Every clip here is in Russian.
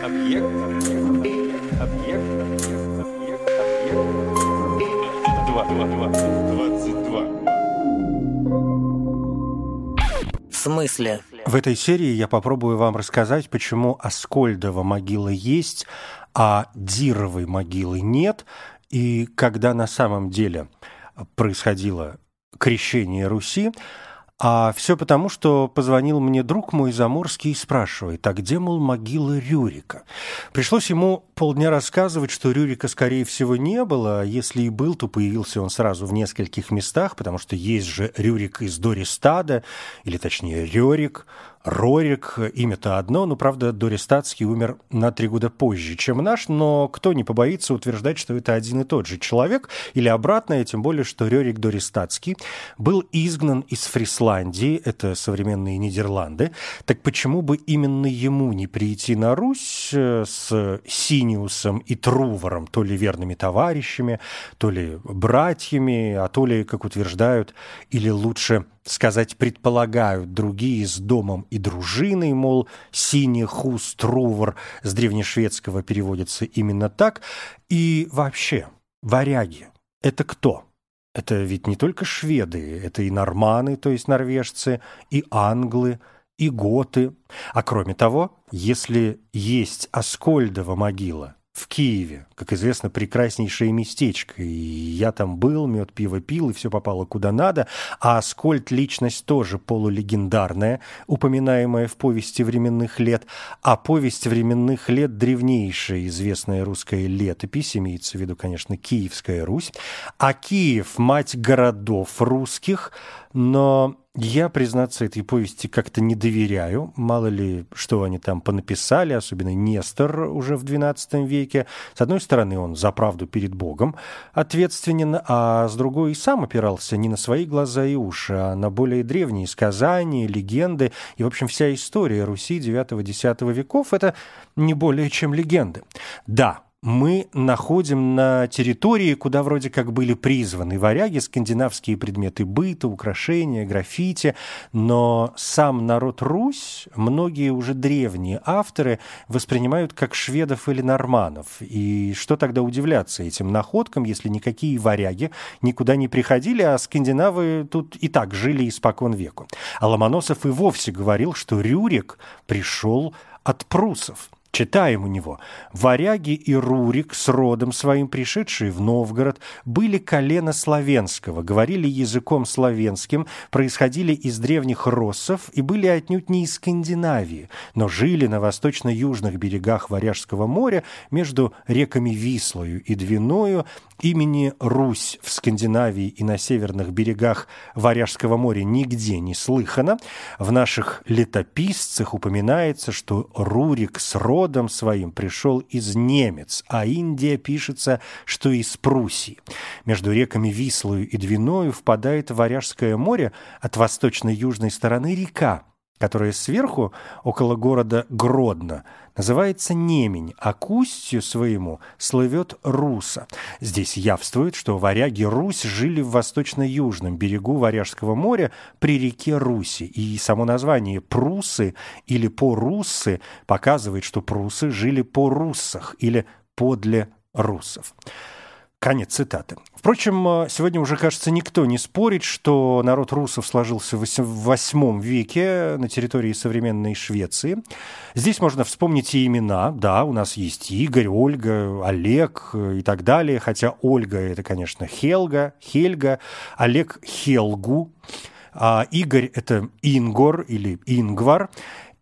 Объект. Объект. Объект. Объект. Объект. Два. Два. Два. Двадцать два. В смысле? В этой серии я попробую вам рассказать, почему Аскольдова могила есть, а Дировой могилы нет, и когда на самом деле происходило крещение Руси, а все потому, что позвонил мне друг мой Заморский и спрашивает, а где, мол, могила Рюрика? Пришлось ему полдня рассказывать, что Рюрика, скорее всего, не было, а если и был, то появился он сразу в нескольких местах, потому что есть же Рюрик из Дористада, или точнее Рерик, Рорик, имя-то одно, но, правда, Дористатский умер на три года позже, чем наш, но кто не побоится утверждать, что это один и тот же человек, или обратное, тем более, что Рерик Дористатский был изгнан из Фрисландии, это современные Нидерланды, так почему бы именно ему не прийти на Русь э, с Синиусом и Трувором, то ли верными товарищами, то ли братьями, а то ли, как утверждают, или лучше сказать, предполагают другие с домом и дружиной, мол, синий хус трувор с древнешведского переводится именно так. И вообще, варяги – это кто? Это ведь не только шведы, это и норманы, то есть норвежцы, и англы, и готы. А кроме того, если есть Аскольдова могила – в Киеве, как известно, прекраснейшее местечко. И я там был, мед, пиво пил, и все попало куда надо. А Аскольд – личность тоже полулегендарная, упоминаемая в повести временных лет. А повесть временных лет – древнейшая известная русская летопись, имеется в виду, конечно, Киевская Русь. А Киев – мать городов русских, но я, признаться, этой повести как-то не доверяю. Мало ли, что они там понаписали, особенно Нестор уже в XII веке. С одной стороны, он за правду перед Богом ответственен, а с другой и сам опирался не на свои глаза и уши, а на более древние сказания, легенды. И, в общем, вся история Руси IX-X веков – это не более чем легенды. Да, мы находим на территории, куда вроде как были призваны варяги, скандинавские предметы быта, украшения, граффити, но сам народ Русь многие уже древние авторы воспринимают как шведов или норманов. И что тогда удивляться этим находкам, если никакие варяги никуда не приходили, а скандинавы тут и так жили испокон веку. А Ломоносов и вовсе говорил, что Рюрик пришел от прусов. Читаем у него. «Варяги и Рурик, с родом своим пришедшие в Новгород, были колено славянского, говорили языком славянским, происходили из древних россов и были отнюдь не из Скандинавии, но жили на восточно-южных берегах Варяжского моря между реками Вислою и Двиною, Имени Русь в Скандинавии и на северных берегах Варяжского моря нигде не слыхано. В наших летописцах упоминается, что Рурик с родом своим пришел из немец, а Индия пишется, что из Пруссии. Между реками Вислою и Двиною впадает в Варяжское море от восточно-южной стороны река, которая сверху, около города Гродно, называется Немень, а к устью своему слывет Руса. Здесь явствует, что варяги Русь жили в восточно-южном берегу Варяжского моря при реке Руси, и само название «прусы» или «поруссы» показывает, что прусы жили по руссах или подле руссов. Конец цитаты. Впрочем, э, сегодня уже, кажется, никто не спорит, что народ русов сложился в VIII веке на территории современной Швеции. Здесь можно вспомнить и имена. Да, у нас есть Игорь, Ольга, Олег э, и так далее. Хотя Ольга – это, конечно, Хелга, Хельга, Олег – Хелгу, а Игорь – это Ингор или Ингвар.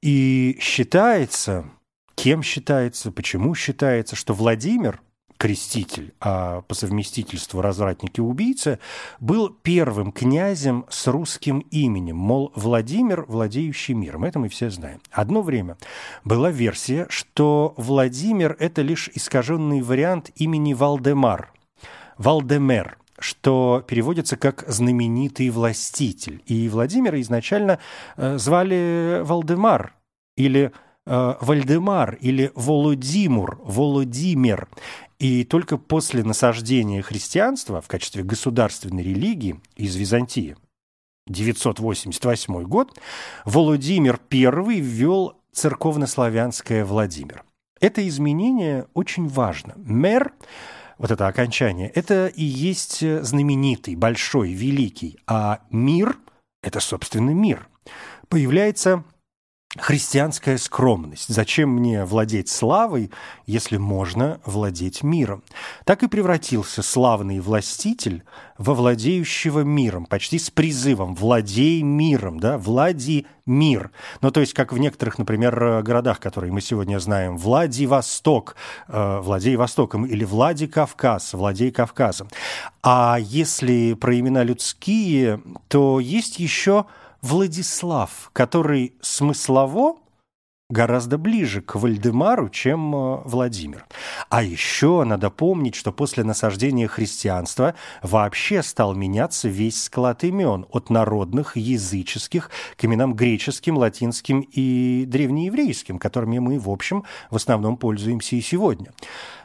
И считается, кем считается, почему считается, что Владимир – креститель, а по совместительству развратник и убийца, был первым князем с русским именем, мол, Владимир, владеющий миром. Это мы все знаем. Одно время была версия, что Владимир – это лишь искаженный вариант имени Валдемар, Валдемер, что переводится как «знаменитый властитель». И Владимира изначально э, звали Валдемар или э, Вальдемар или Володимур, Володимир. И только после насаждения христианства в качестве государственной религии из Византии 988 год Владимир I ввел церковнославянское Владимир. Это изменение очень важно. Мэр вот это окончание, это и есть знаменитый, большой, великий, а мир – это, собственно, мир. Появляется христианская скромность. Зачем мне владеть славой, если можно владеть миром? Так и превратился славный властитель во владеющего миром, почти с призывом «владей миром», да, «влади мир». Ну, то есть, как в некоторых, например, городах, которые мы сегодня знаем, Владивосток, э, владей Востоком, или Владикавказ, владей Кавказом. А если про имена людские, то есть еще Владислав, который смыслово гораздо ближе к Вальдемару, чем э, Владимир. А еще надо помнить, что после насаждения христианства вообще стал меняться весь склад имен от народных, языческих к именам греческим, латинским и древнееврейским, которыми мы, в общем, в основном пользуемся и сегодня.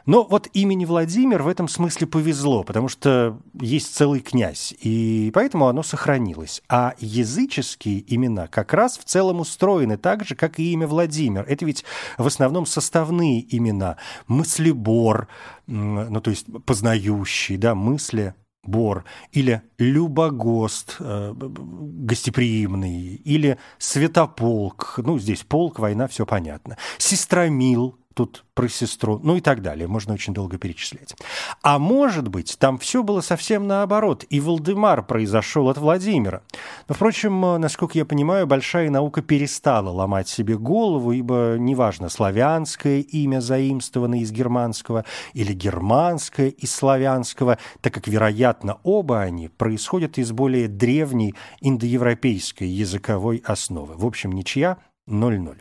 Но вот имени Владимир в этом смысле повезло, потому что есть целый князь, и поэтому оно сохранилось. А языческие имена как раз в целом устроены так же, как и имя Владимир. Это ведь в основном составные имена. Мыслебор, ну то есть познающий, да, мысли, Бор, или Любогост, э, гостеприимный, или Святополк, ну, здесь полк, война, все понятно, Сестромил, тут про сестру, ну и так далее. Можно очень долго перечислять. А может быть, там все было совсем наоборот, и Валдемар произошел от Владимира. Но, впрочем, насколько я понимаю, большая наука перестала ломать себе голову, ибо неважно, славянское имя заимствовано из германского или германское из славянского, так как, вероятно, оба они происходят из более древней индоевропейской языковой основы. В общем, ничья 0-0.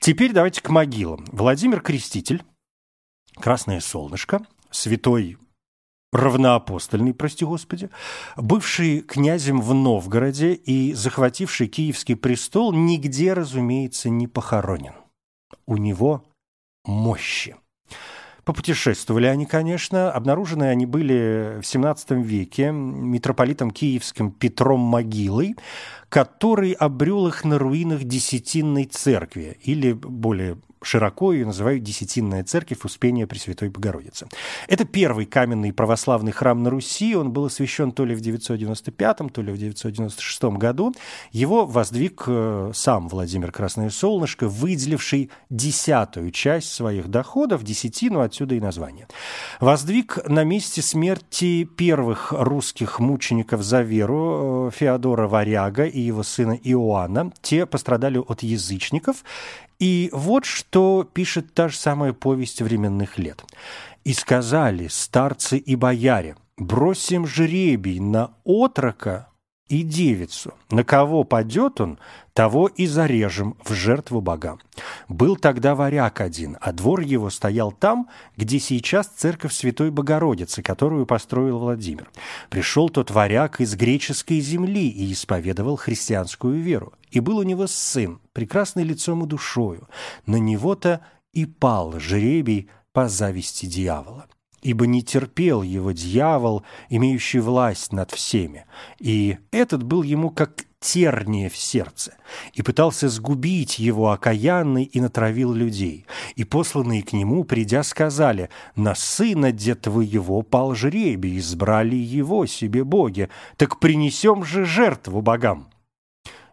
Теперь давайте к могилам. Владимир Креститель, Красное Солнышко, святой равноапостольный, прости господи, бывший князем в Новгороде и захвативший Киевский престол, нигде, разумеется, не похоронен. У него мощи. Попутешествовали они, конечно. Обнаружены они были в XVII веке митрополитом киевским Петром Могилой, который обрел их на руинах Десятинной церкви, или более широко ее называют Десятинная церковь Успения Пресвятой Богородицы. Это первый каменный православный храм на Руси. Он был освящен то ли в 995, то ли в 996 году. Его воздвиг э, сам Владимир Красное Солнышко, выделивший десятую часть своих доходов, десятину, отсюда и название. Воздвиг на месте смерти первых русских мучеников за веру э, Феодора Варяга и его сына Иоанна. Те пострадали от язычников и вот что пишет та же самая повесть временных лет. «И сказали старцы и бояре, бросим жребий на отрока и девицу. На кого падет он, того и зарежем в жертву богам. Был тогда варяг один, а двор его стоял там, где сейчас церковь Святой Богородицы, которую построил Владимир. Пришел тот варяг из греческой земли и исповедовал христианскую веру. И был у него сын, прекрасный лицом и душою. На него-то и пал жребий по зависти дьявола ибо не терпел его дьявол, имеющий власть над всеми, и этот был ему как терние в сердце, и пытался сгубить его окаянный и натравил людей. И посланные к нему, придя, сказали, «На сына дед твоего пал жребий, избрали его себе боги, так принесем же жертву богам».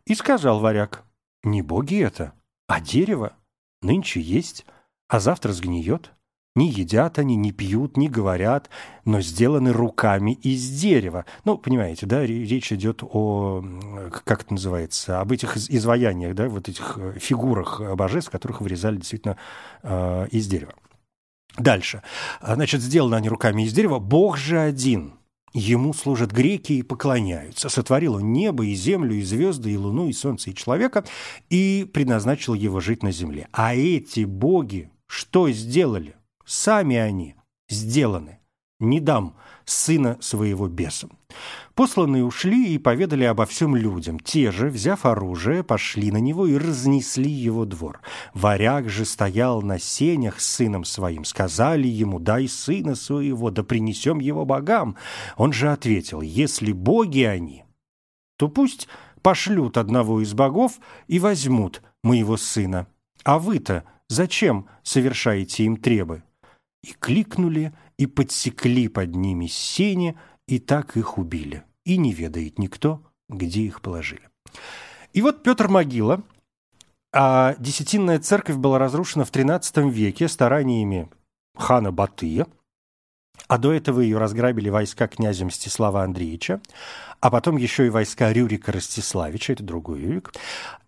И сказал варяг, «Не боги это, а дерево. Нынче есть, а завтра сгниет». Не едят они, не пьют, не говорят, но сделаны руками из дерева. Ну, понимаете, да, речь идет о, как это называется, об этих изваяниях, да, вот этих э, фигурах божеств, которых вырезали действительно э, из дерева. Дальше. Значит, сделаны они руками из дерева. Бог же один. Ему служат греки и поклоняются. Сотворил он небо и землю, и звезды, и луну, и солнце, и человека, и предназначил его жить на земле. А эти боги что сделали? Сами они сделаны. Не дам сына своего беса. Посланные ушли и поведали обо всем людям. Те же, взяв оружие, пошли на него и разнесли его двор. Варяг же стоял на сенях с сыном своим. Сказали ему, дай сына своего, да принесем его богам. Он же ответил, если боги они, то пусть пошлют одного из богов и возьмут моего сына. А вы-то Зачем совершаете им требы?» И кликнули, и подсекли под ними сени, и так их убили. И не ведает никто, где их положили. И вот Петр Могила, а Десятинная церковь была разрушена в XIII веке стараниями хана Батыя, а до этого ее разграбили войска князя Мстислава Андреевича, а потом еще и войска Рюрика Ростиславича, это другой Рюрик.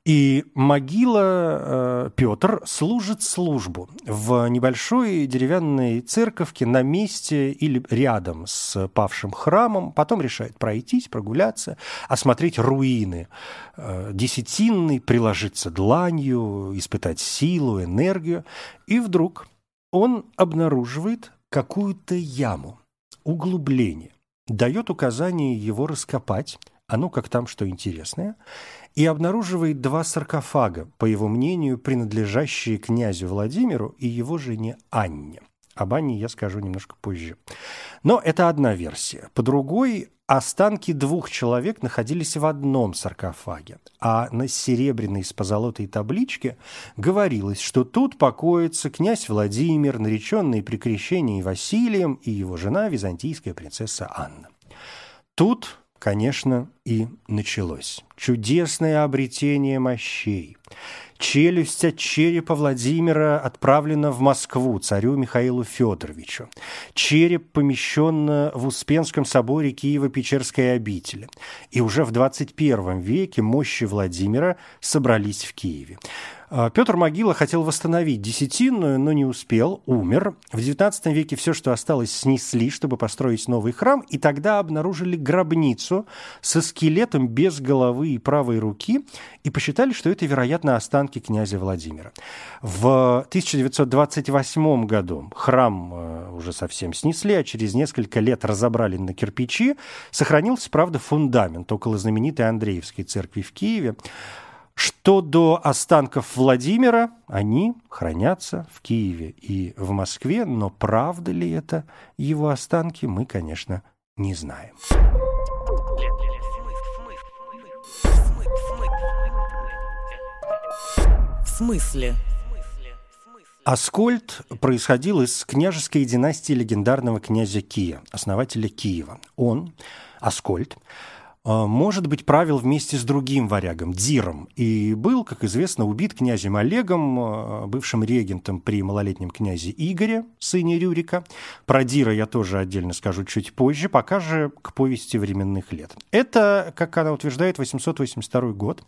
И могила э, Петр служит службу в небольшой деревянной церковке на месте или рядом с павшим храмом. Потом решает пройтись, прогуляться, осмотреть руины э, десятинный, приложиться дланью, испытать силу, энергию. И вдруг он обнаруживает какую-то яму, углубление, дает указание его раскопать, а ну как там что интересное, и обнаруживает два саркофага, по его мнению, принадлежащие князю Владимиру и его жене Анне. Об Анне я скажу немножко позже. Но это одна версия. По другой, останки двух человек находились в одном саркофаге, а на серебряной с позолотой табличке говорилось, что тут покоится князь Владимир, нареченный при крещении Василием, и его жена, византийская принцесса Анна. Тут конечно, и началось. Чудесное обретение мощей. Челюсть от черепа Владимира отправлена в Москву царю Михаилу Федоровичу. Череп помещен в Успенском соборе Киева-Печерской обители. И уже в 21 веке мощи Владимира собрались в Киеве. А, Петр Могила хотел восстановить десятинную, но не успел, умер. В XIX веке все, что осталось, снесли, чтобы построить новый храм, и тогда обнаружили гробницу со скелетом без головы и правой руки, и посчитали, что это, вероятно, останки князя Владимира. В 1928 году храм э, уже совсем снесли, а через несколько лет разобрали на кирпичи. Сохранился, правда, фундамент около знаменитой Андреевской церкви в Киеве. Что до останков Владимира, они хранятся в Киеве и в Москве, но правда ли это его останки, мы, конечно, не знаем. В смысле? Аскольд происходил из княжеской династии легендарного князя Кия, основателя Киева. Он, Аскольд, может быть, правил вместе с другим варягом, Диром, и был, как известно, убит князем Олегом, а, бывшим регентом при малолетнем князе Игоре, сыне Рюрика. Про Дира я тоже отдельно скажу чуть позже, пока же к повести временных лет. Это, как она утверждает, 882 год.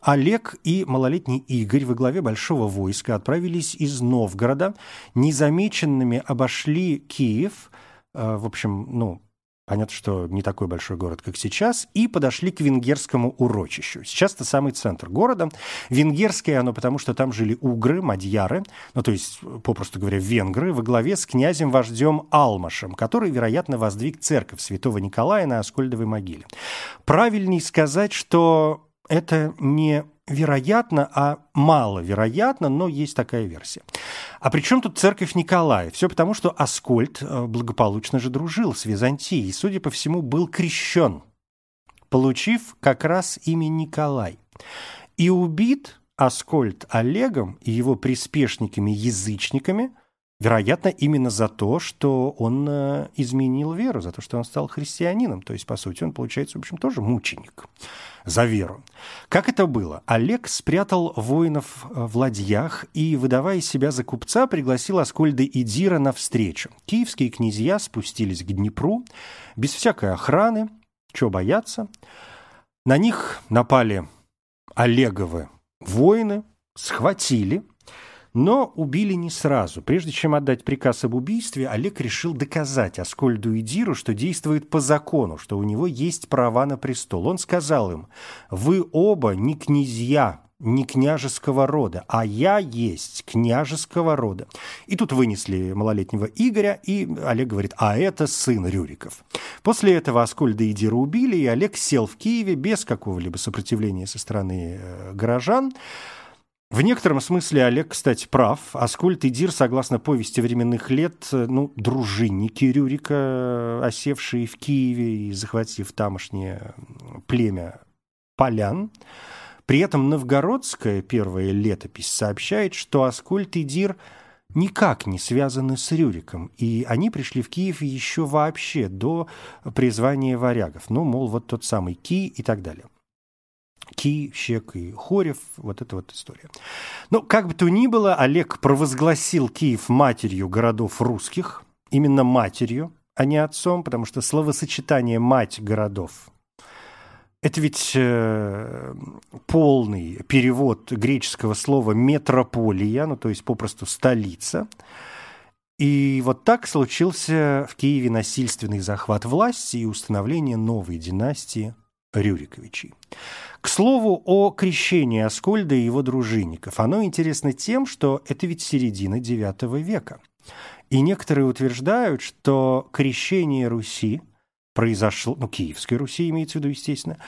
Олег и малолетний Игорь во главе большого войска отправились из Новгорода, незамеченными обошли Киев, а, в общем, ну, Понятно, что не такой большой город, как сейчас, и подошли к венгерскому урочищу. Сейчас это самый центр города. Венгерское оно потому, что там жили угры, мадьяры, ну то есть, попросту говоря, венгры, во главе с князем-вождем Алмашем, который, вероятно, воздвиг церковь святого Николая на Аскольдовой могиле. Правильней сказать, что это не вероятно, а маловероятно, но есть такая версия. А при чем тут церковь Николая? Все потому, что Аскольд э, благополучно же дружил с Византией и, судя по всему, был крещен, получив как раз имя Николай. И убит Аскольд Олегом и его приспешниками-язычниками – Вероятно, именно за то, что он э, изменил веру, за то, что он стал христианином. То есть, по сути, он, получается, в общем, тоже мученик за веру. Как это было? Олег спрятал воинов э, в ладьях и, выдавая себя за купца, пригласил Аскольда и Дира на встречу. Киевские князья спустились к Днепру без всякой охраны. Чего бояться? На них напали Олеговы воины, схватили – но убили не сразу. Прежде чем отдать приказ об убийстве, Олег решил доказать Аскольду и Диру, что действует по закону, что у него есть права на престол. Он сказал им, «Вы оба не князья, не княжеского рода, а я есть княжеского рода. И тут вынесли малолетнего Игоря, и Олег говорит, а это сын Рюриков. После этого Аскольда и Дира убили, и Олег сел в Киеве без какого-либо сопротивления со стороны э, горожан. В некотором смысле Олег, кстати, прав. Аскольд и Дир, согласно повести временных лет, ну, дружинники Рюрика, осевшие в Киеве и захватив тамошнее племя полян, При этом новгородская первая летопись сообщает, что Аскольд и Дир никак не связаны с Рюриком, и они пришли в Киев еще вообще до призвания варягов. Ну, мол, вот тот самый Ки и так далее. Ки, Щек и Хорев, вот эта вот история. Но как бы то ни было, Олег провозгласил Киев матерью городов русских, именно матерью, а не отцом, потому что словосочетание «мать городов» Это ведь э, полный перевод греческого слова метрополия, ну то есть попросту столица. И вот так случился в Киеве насильственный захват власти и установление новой династии Рюриковичей. К слову о крещении Аскольда и его дружинников. Оно интересно тем, что это ведь середина IX века. И некоторые утверждают, что крещение Руси произошло, ну, Киевской Руси имеется в виду, естественно,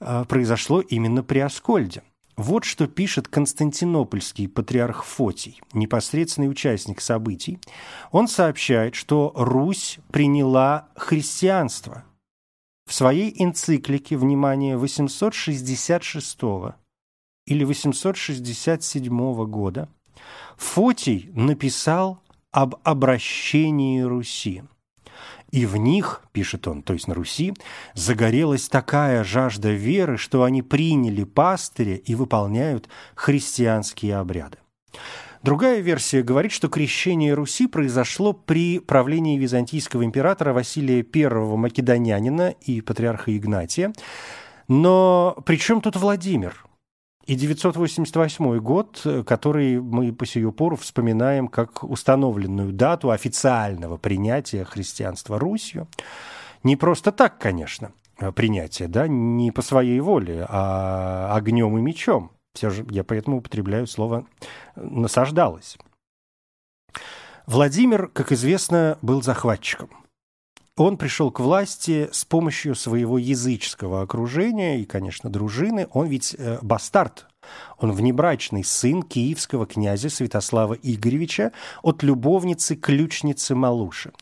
а, произошло именно при Аскольде. Вот что пишет константинопольский патриарх Фотий, непосредственный участник событий. Он сообщает, что Русь приняла христианство. В своей энциклике, внимание, 866 или 867 года Фотий написал об обращении Руси. И в них, пишет он, то есть на Руси, загорелась такая жажда веры, что они приняли пастыря и выполняют христианские обряды. Другая версия говорит, что крещение Руси произошло при правлении византийского императора Василия I Македонянина и патриарха Игнатия. Но при чем тут Владимир? И 988 год, который мы по сию пору вспоминаем как установленную дату официального принятия христианства Русью. Не просто так, конечно, принятие, да, не по своей воле, а огнем и мечом. Все же я поэтому употребляю слово «насаждалось». Владимир, как известно, был захватчиком – он пришел к власти с помощью своего языческого окружения и, конечно, дружины. Он ведь э, бастард, он внебрачный сын киевского князя Святослава Игоревича от любовницы-ключницы Малуши.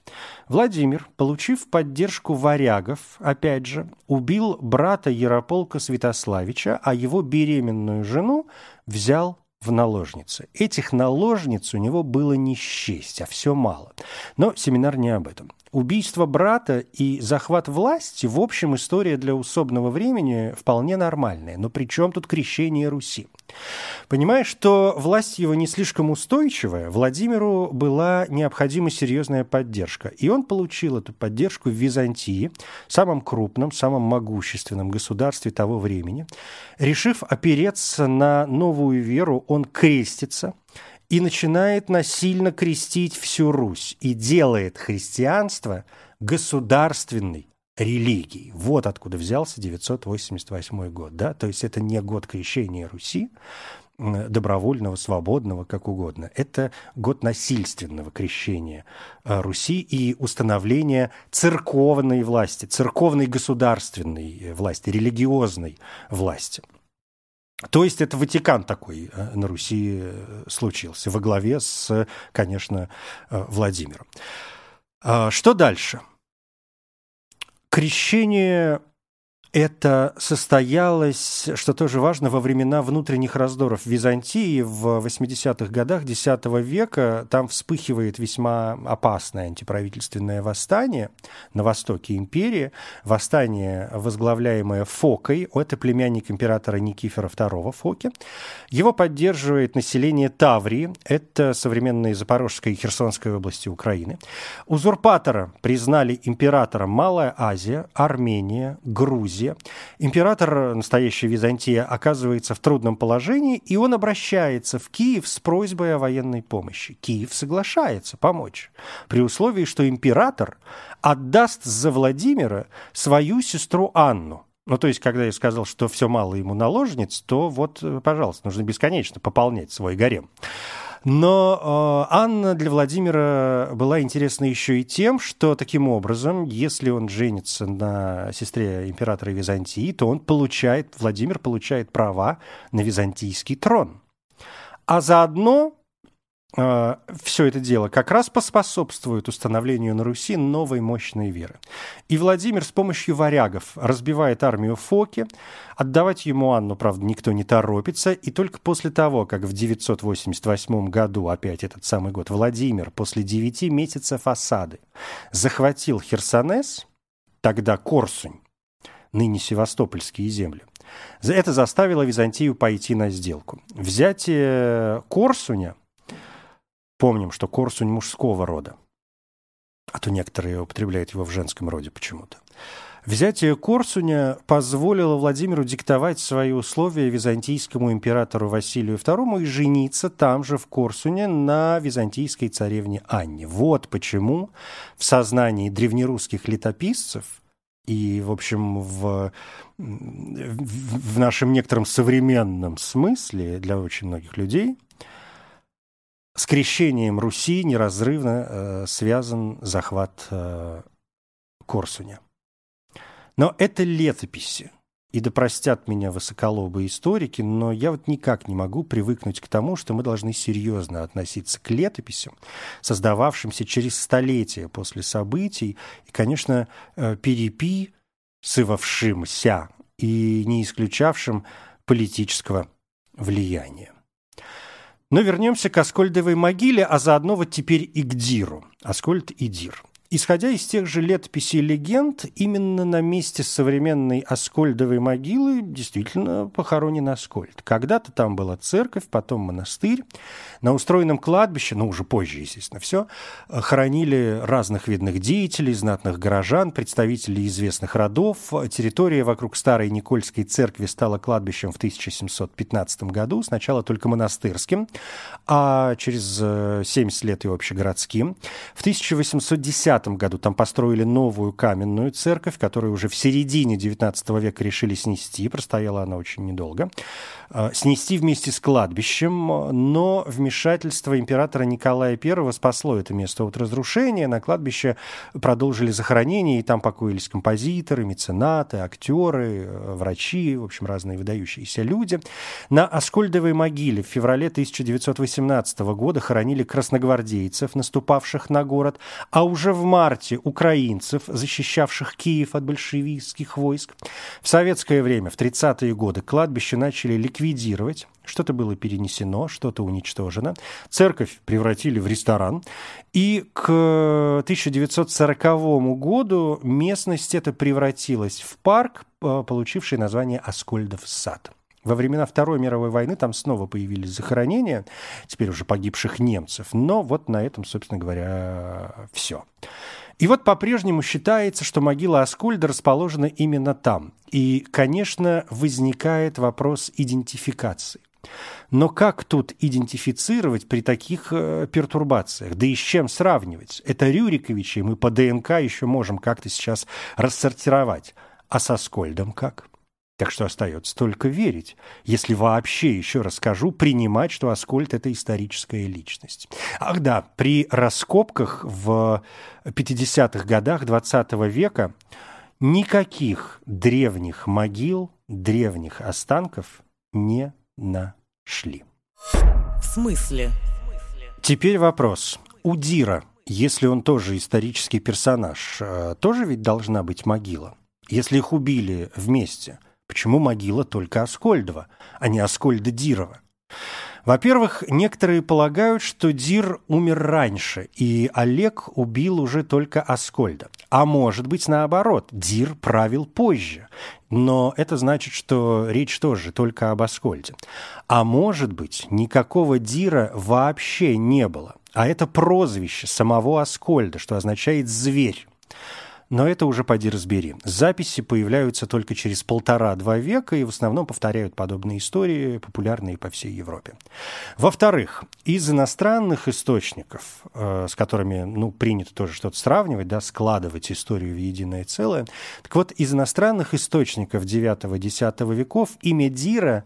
Владимир, получив поддержку варягов, опять же, убил брата Ярополка Святославича, а его беременную жену взял в наложницы. Этих наложниц у него было не счесть, а все мало. Но семинар не об этом. Убийство брата и захват власти, в общем, история для усобного времени вполне нормальная. Но при чем тут крещение Руси? Понимая, что власть его не слишком устойчивая, Владимиру была необходима серьезная поддержка. И он получил эту поддержку в Византии, самом крупном, самом могущественном государстве того времени. Решив опереться на новую веру, он крестится – и начинает насильно крестить всю Русь и делает христианство государственной религией. Вот откуда взялся 988 год. Да? То есть это не год крещения Руси, добровольного, свободного, как угодно. Это год насильственного крещения э, Руси и установления церковной власти, церковной государственной власти, религиозной власти – то есть это Ватикан такой э, на Руси э, случился, во главе с, конечно, э, Владимиром. А, что дальше? Крещение это состоялось, что тоже важно, во времена внутренних раздоров в Византии в 80-х годах X века. Там вспыхивает весьма опасное антиправительственное восстание на востоке империи. Восстание, возглавляемое Фокой, это племянник императора Никифора II Фоки. Его поддерживает население Таврии, это современные Запорожская и Херсонская области Украины. Узурпатора признали императором Малая Азия, Армения, Грузия, Грузия. Император настоящей Византии оказывается в трудном положении, и он обращается в Киев с просьбой о военной помощи. Киев соглашается помочь, при условии, что император отдаст за Владимира свою сестру Анну. Ну, то есть, когда я сказал, что все мало ему наложниц, то вот, пожалуйста, нужно бесконечно пополнять свой гарем. Но э, Анна для Владимира была интересна еще и тем, что таким образом, если он женится на сестре императора Византии, то он получает, Владимир получает права на византийский трон. А заодно все это дело как раз поспособствует установлению на Руси новой мощной веры. И Владимир с помощью варягов разбивает армию Фоки, отдавать ему Анну, правда, никто не торопится, и только после того, как в 988 году, опять этот самый год, Владимир после 9 месяцев осады захватил Херсонес, тогда Корсунь, ныне Севастопольские земли, это заставило Византию пойти на сделку. Взятие Корсуня, помним, что Корсунь мужского рода, а то некоторые употребляют его в женском роде почему-то. Взятие Корсуня позволило Владимиру диктовать свои условия византийскому императору Василию II и жениться там же, в Корсуне, на византийской царевне Анне. Вот почему в сознании древнерусских летописцев и, в общем, в, в нашем некотором современном смысле для очень многих людей с крещением Руси неразрывно э, связан захват э, Корсуня. Но это летописи. И да простят меня высоколобые историки, но я вот никак не могу привыкнуть к тому, что мы должны серьезно относиться к летописям, создававшимся через столетия после событий, и, конечно, э, переписывавшимся и не исключавшим политического влияния. Но вернемся к Аскольдовой могиле, а заодно вот теперь и к Диру. Аскольд и Дир. Исходя из тех же летописей легенд, именно на месте современной Аскольдовой могилы действительно похоронен Аскольд. Когда-то там была церковь, потом монастырь. На устроенном кладбище, ну уже позже, естественно, все, хоронили разных видных деятелей, знатных горожан, представителей известных родов. Территория вокруг старой Никольской церкви стала кладбищем в 1715 году, сначала только монастырским, а через 70 лет и общегородским. В 1810 1905 году там построили новую каменную церковь, которую уже в середине XIX века решили снести. Простояла она очень недолго. Э, снести вместе с кладбищем, но вмешательство императора Николая I спасло это место от разрушения. На кладбище продолжили захоронение, и там покоились композиторы, меценаты, актеры, э, врачи, в общем, разные выдающиеся люди. На Аскольдовой могиле в феврале 1918 года хоронили красногвардейцев, наступавших на город, а уже в марте украинцев, защищавших Киев от большевистских войск. В советское время, в 30-е годы, кладбище начали ликвидировать. Что-то было перенесено, что-то уничтожено. Церковь превратили в ресторан. И к 1940 году местность эта превратилась в парк, получивший название Аскольдов сад. Во времена Второй мировой войны там снова появились захоронения, теперь уже погибших немцев. Но вот на этом, собственно говоря, все. И вот по-прежнему считается, что могила Аскольда расположена именно там. И, конечно, возникает вопрос идентификации. Но как тут идентифицировать при таких э, пертурбациях? Да и с чем сравнивать? Это Рюриковичи мы по ДНК еще можем как-то сейчас рассортировать. А со Скольдом как? Так что остается только верить, если вообще, еще расскажу, принимать, что Аскольд – это историческая личность. Ах да, при раскопках в 50-х годах 20 -го века никаких древних могил, древних останков не нашли. В смысле? Теперь вопрос. У Дира, если он тоже исторический персонаж, э, тоже ведь должна быть могила? Если их убили вместе – Почему могила только Аскольдова, а не Аскольда Дирова? Во-первых, некоторые полагают, что Дир умер раньше, и Олег убил уже только Аскольда. А может быть, наоборот, Дир правил позже. Но это значит, что речь тоже только об Аскольде. А может быть, никакого Дира вообще не было. А это прозвище самого Аскольда, что означает «зверь». Но это уже поди разбери. Записи появляются только через полтора-два века и в основном повторяют подобные истории, популярные по всей Европе. Во-вторых, из иностранных источников, э, с которыми ну, принято тоже что-то сравнивать, да, складывать историю в единое целое, так вот, из иностранных источников IX-X веков имя Дира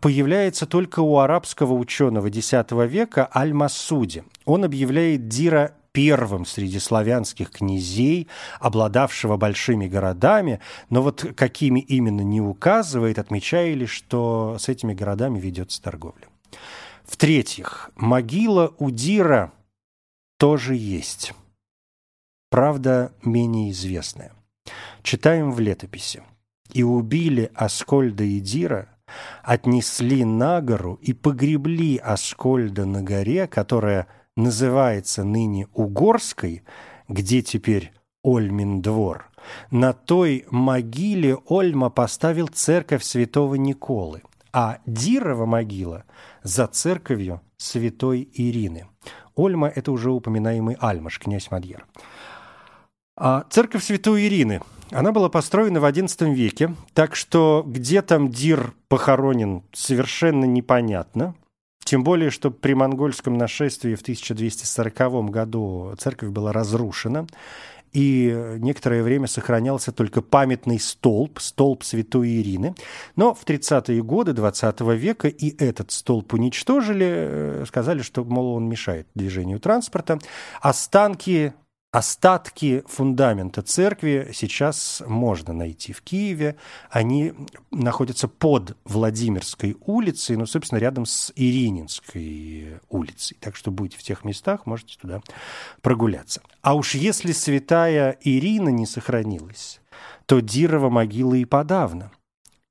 появляется только у арабского ученого X века Аль-Масуди. Он объявляет Дира первым среди славянских князей, обладавшего большими городами, но вот какими именно не указывает, отмечая лишь, что с этими городами ведется торговля. В-третьих, могила у Дира тоже есть. Правда, менее известная. Читаем в летописи. «И убили Аскольда и Дира, отнесли на гору и погребли Аскольда на горе, которая называется ныне Угорской, где теперь Ольмин двор. На той могиле Ольма поставил церковь святого Николы, а Дирова могила за церковью святой Ирины. Ольма – это уже упоминаемый Альмаш, князь Мадьер. А церковь святой Ирины, она была построена в XI веке, так что где там Дир похоронен, совершенно непонятно. Тем более, что при монгольском нашествии в 1240 году церковь была разрушена, и некоторое время сохранялся только памятный столб, столб Святой Ирины. Но в 30-е годы 20 века и этот столб уничтожили, э, сказали, что, мол, он мешает движению транспорта. Останки Остатки фундамента церкви сейчас можно найти в Киеве. Они находятся под Владимирской улицей, ну, собственно, рядом с Ирининской улицей. Так что будете в тех местах, можете туда прогуляться. А уж если святая Ирина не сохранилась, то Дирова могила и подавно.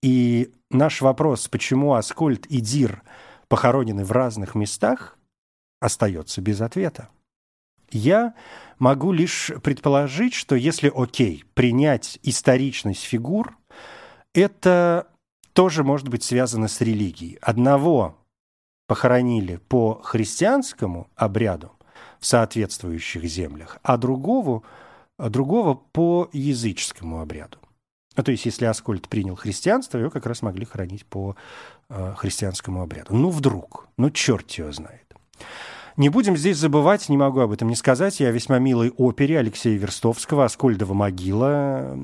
И наш вопрос, почему Аскольд и Дир похоронены в разных местах, остается без ответа. Я могу лишь предположить, что если, окей, принять историчность фигур, это тоже может быть связано с религией. Одного похоронили по христианскому обряду в соответствующих землях, а другого, другого по языческому обряду. Ну, то есть, если Аскольд принял христианство, его как раз могли хоронить по э, христианскому обряду. Ну, вдруг, ну, черт его знает. Не будем здесь забывать, не могу об этом не сказать, я весьма милой опере Алексея Верстовского «Аскольдова могила»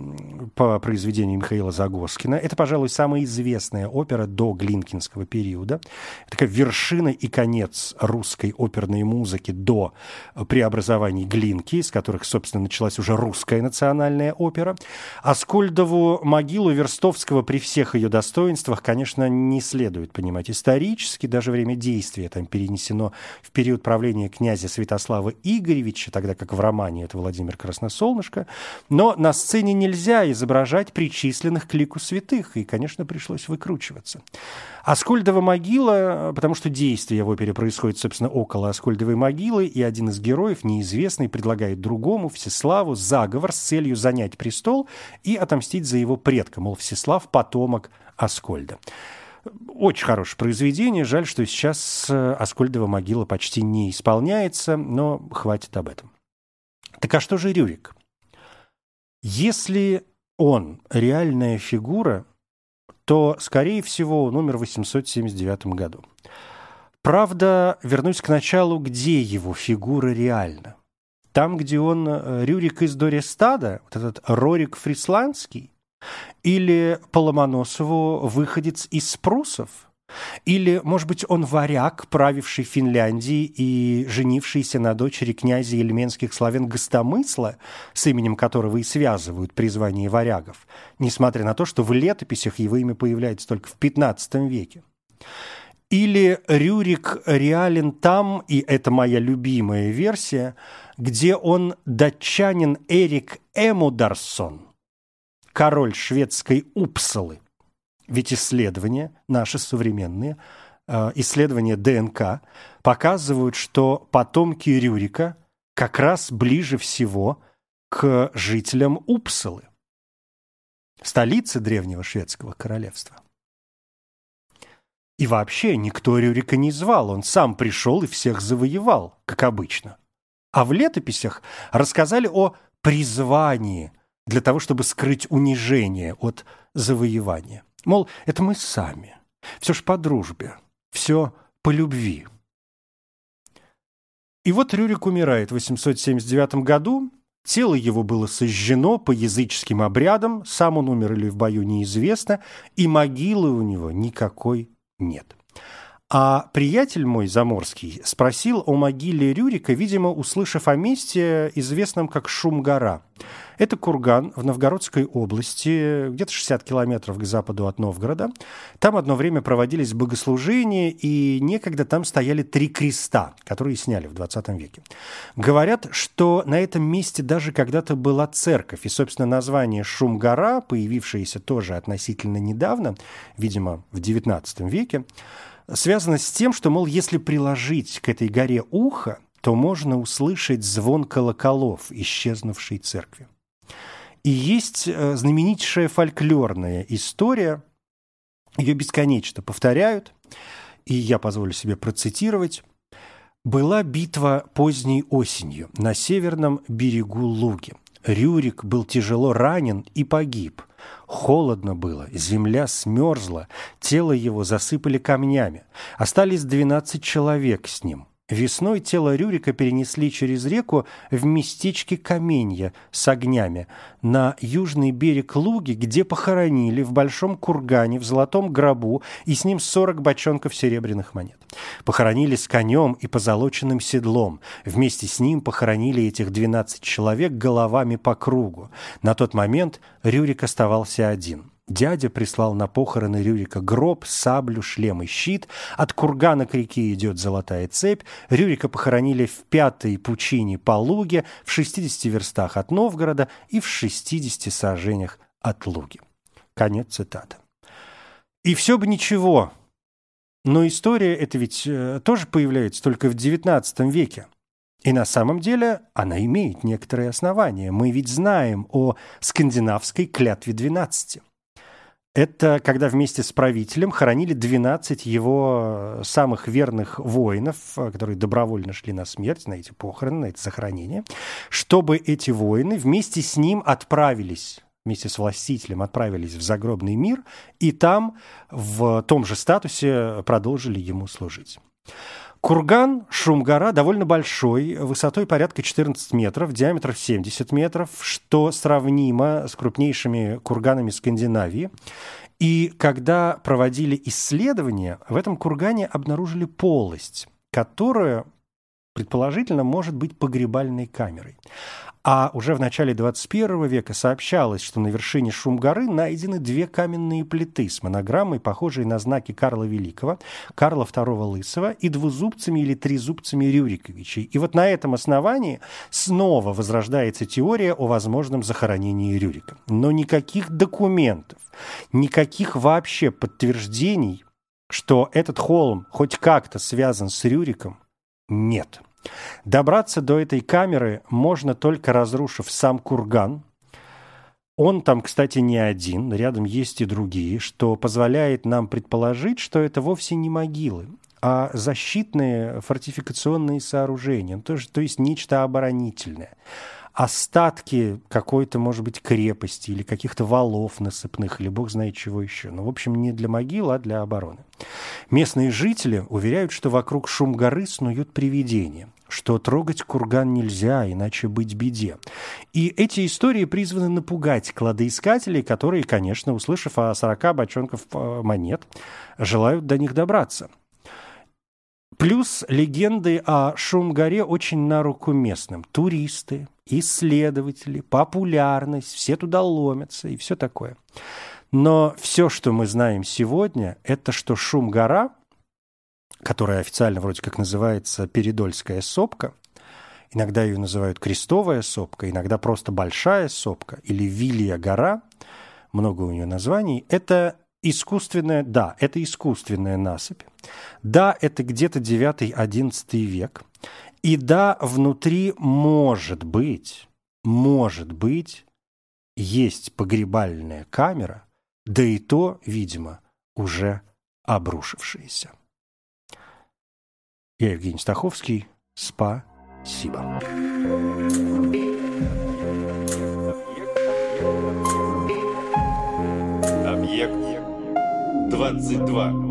по произведению Михаила Загоскина. Это, пожалуй, самая известная опера до Глинкинского периода. Такая вершина и конец русской оперной музыки до преобразований Глинки, из которых, собственно, началась уже русская национальная опера. Аскольдову могилу Верстовского при всех ее достоинствах, конечно, не следует понимать исторически, даже время действия там перенесено в период период правления князя Святослава Игоревича, тогда как в романе это Владимир Красносолнышко, но на сцене нельзя изображать причисленных к лику святых, и, конечно, пришлось выкручиваться. Аскольдова могила, потому что действие в опере происходит, собственно, около Аскольдовой могилы, и один из героев, неизвестный, предлагает другому, Всеславу, заговор с целью занять престол и отомстить за его предка, мол, Всеслав – потомок Аскольда. Очень хорошее произведение. Жаль, что сейчас э, Аскольдова могила почти не исполняется, но хватит об этом. Так а что же Рюрик? Если он реальная фигура, то, скорее всего, он умер в 879 году. Правда, вернусь к началу, где его фигура реальна. Там, где он э, Рюрик из Дорестада, вот этот Рорик Фрисландский, или по Ломоносову выходец из Прусов? Или, может быть, он варяг, правивший Финляндией и женившийся на дочери князя ельменских славян Гостомысла, с именем которого и связывают призвание варягов, несмотря на то, что в летописях его имя появляется только в XV веке. Или Рюрик реален там, и это моя любимая версия, где он датчанин Эрик Эмударсон – король шведской Упсалы. Ведь исследования, наши современные, э, исследования ДНК показывают, что потомки Рюрика как раз ближе всего к жителям Упсалы, столицы древнего шведского королевства. И вообще никто Рюрика не звал, он сам пришел и всех завоевал, как обычно. А в летописях рассказали о призвании для того, чтобы скрыть унижение от завоевания. Мол, это мы сами. Все ж по дружбе, все по любви. И вот Рюрик умирает в 879 году, тело его было сожжено по языческим обрядам, сам он умер или в бою неизвестно, и могилы у него никакой нет. А приятель мой заморский спросил о могиле Рюрика, видимо, услышав о месте, известном как Шум-гора. Это курган в Новгородской области, где-то 60 километров к западу от Новгорода. Там одно время проводились богослужения, и некогда там стояли три креста, которые сняли в 20 веке. Говорят, что на этом месте даже когда-то была церковь, и, собственно, название Шум-гора, появившееся тоже относительно недавно, видимо, в 19 веке, связано с тем, что, мол, если приложить к этой горе ухо, то можно услышать звон колоколов исчезнувшей церкви. И есть э, знаменитейшая фольклорная история, ее бесконечно повторяют, и я позволю себе процитировать. Была битва поздней осенью на северном берегу Луги. Рюрик был тяжело ранен и погиб. Холодно было, земля смерзла, тело его засыпали камнями. Остались двенадцать человек с ним. Весной тело Рюрика перенесли через реку в местечке Каменья с огнями на южный берег Луги, где похоронили в большом кургане в золотом гробу и с ним 40 бочонков серебряных монет. Похоронили с конем и позолоченным седлом. Вместе с ним похоронили этих 12 человек головами по кругу. На тот момент Рюрик оставался один. Дядя прислал на похороны Рюрика гроб, саблю, шлем и щит. От кургана к реке идет золотая цепь. Рюрика похоронили в пятой пучине по Луге, в 60 верстах от Новгорода и в 60 сажениях от Луги. Конец цитаты. И все бы ничего, но история эта ведь э, тоже появляется только в XIX веке. И на самом деле она имеет некоторые основания. Мы ведь знаем о скандинавской клятве 12. Это когда вместе с правителем хоронили 12 его э, самых верных воинов, э, которые добровольно шли на смерть, на эти похороны, на это захоронение, чтобы эти воины вместе с ним отправились вместе с властителем отправились в загробный мир и там в том же статусе продолжили ему служить. Курган Шумгара довольно большой, высотой порядка 14 метров, диаметром 70 метров, что сравнимо с крупнейшими курганами Скандинавии. И когда проводили исследования, в этом кургане обнаружили полость, которая предположительно может быть погребальной камерой. А уже в начале 21 века сообщалось, что на вершине Шум-горы найдены две каменные плиты с монограммой, похожей на знаки Карла Великого, Карла II Лысого и двузубцами или трезубцами Рюриковичей. И вот на этом основании снова возрождается теория о возможном захоронении Рюрика. Но никаких документов, никаких вообще подтверждений, что этот холм хоть как-то связан с Рюриком, нет. Добраться до этой камеры можно только разрушив сам курган. Он там, кстати, не один, рядом есть и другие, что позволяет нам предположить, что это вовсе не могилы, а защитные фортификационные сооружения, то, то есть нечто оборонительное остатки какой-то, может быть, крепости или каких-то валов насыпных, или бог знает чего еще. Ну, в общем, не для могил, а для обороны. Местные жители уверяют, что вокруг шум горы снуют привидения что трогать курган нельзя, иначе быть беде. И эти истории призваны напугать кладоискателей, которые, конечно, услышав о 40 бочонков э, монет, желают до них добраться. Плюс легенды о Шум-горе очень на руку местным. Туристы, исследователи, популярность, все туда ломятся и все такое. Но все, что мы знаем сегодня, это что Шум-гора, которая официально вроде как называется Передольская сопка, иногда ее называют Крестовая сопка, иногда просто Большая сопка или Вилья гора, много у нее названий, это искусственная, да, это искусственная насыпь. Да, это где-то 9-11 век. И да, внутри может быть, может быть, есть погребальная камера, да и то, видимо, уже обрушившаяся. Я Евгений Стаховский. Спасибо. Объект 22.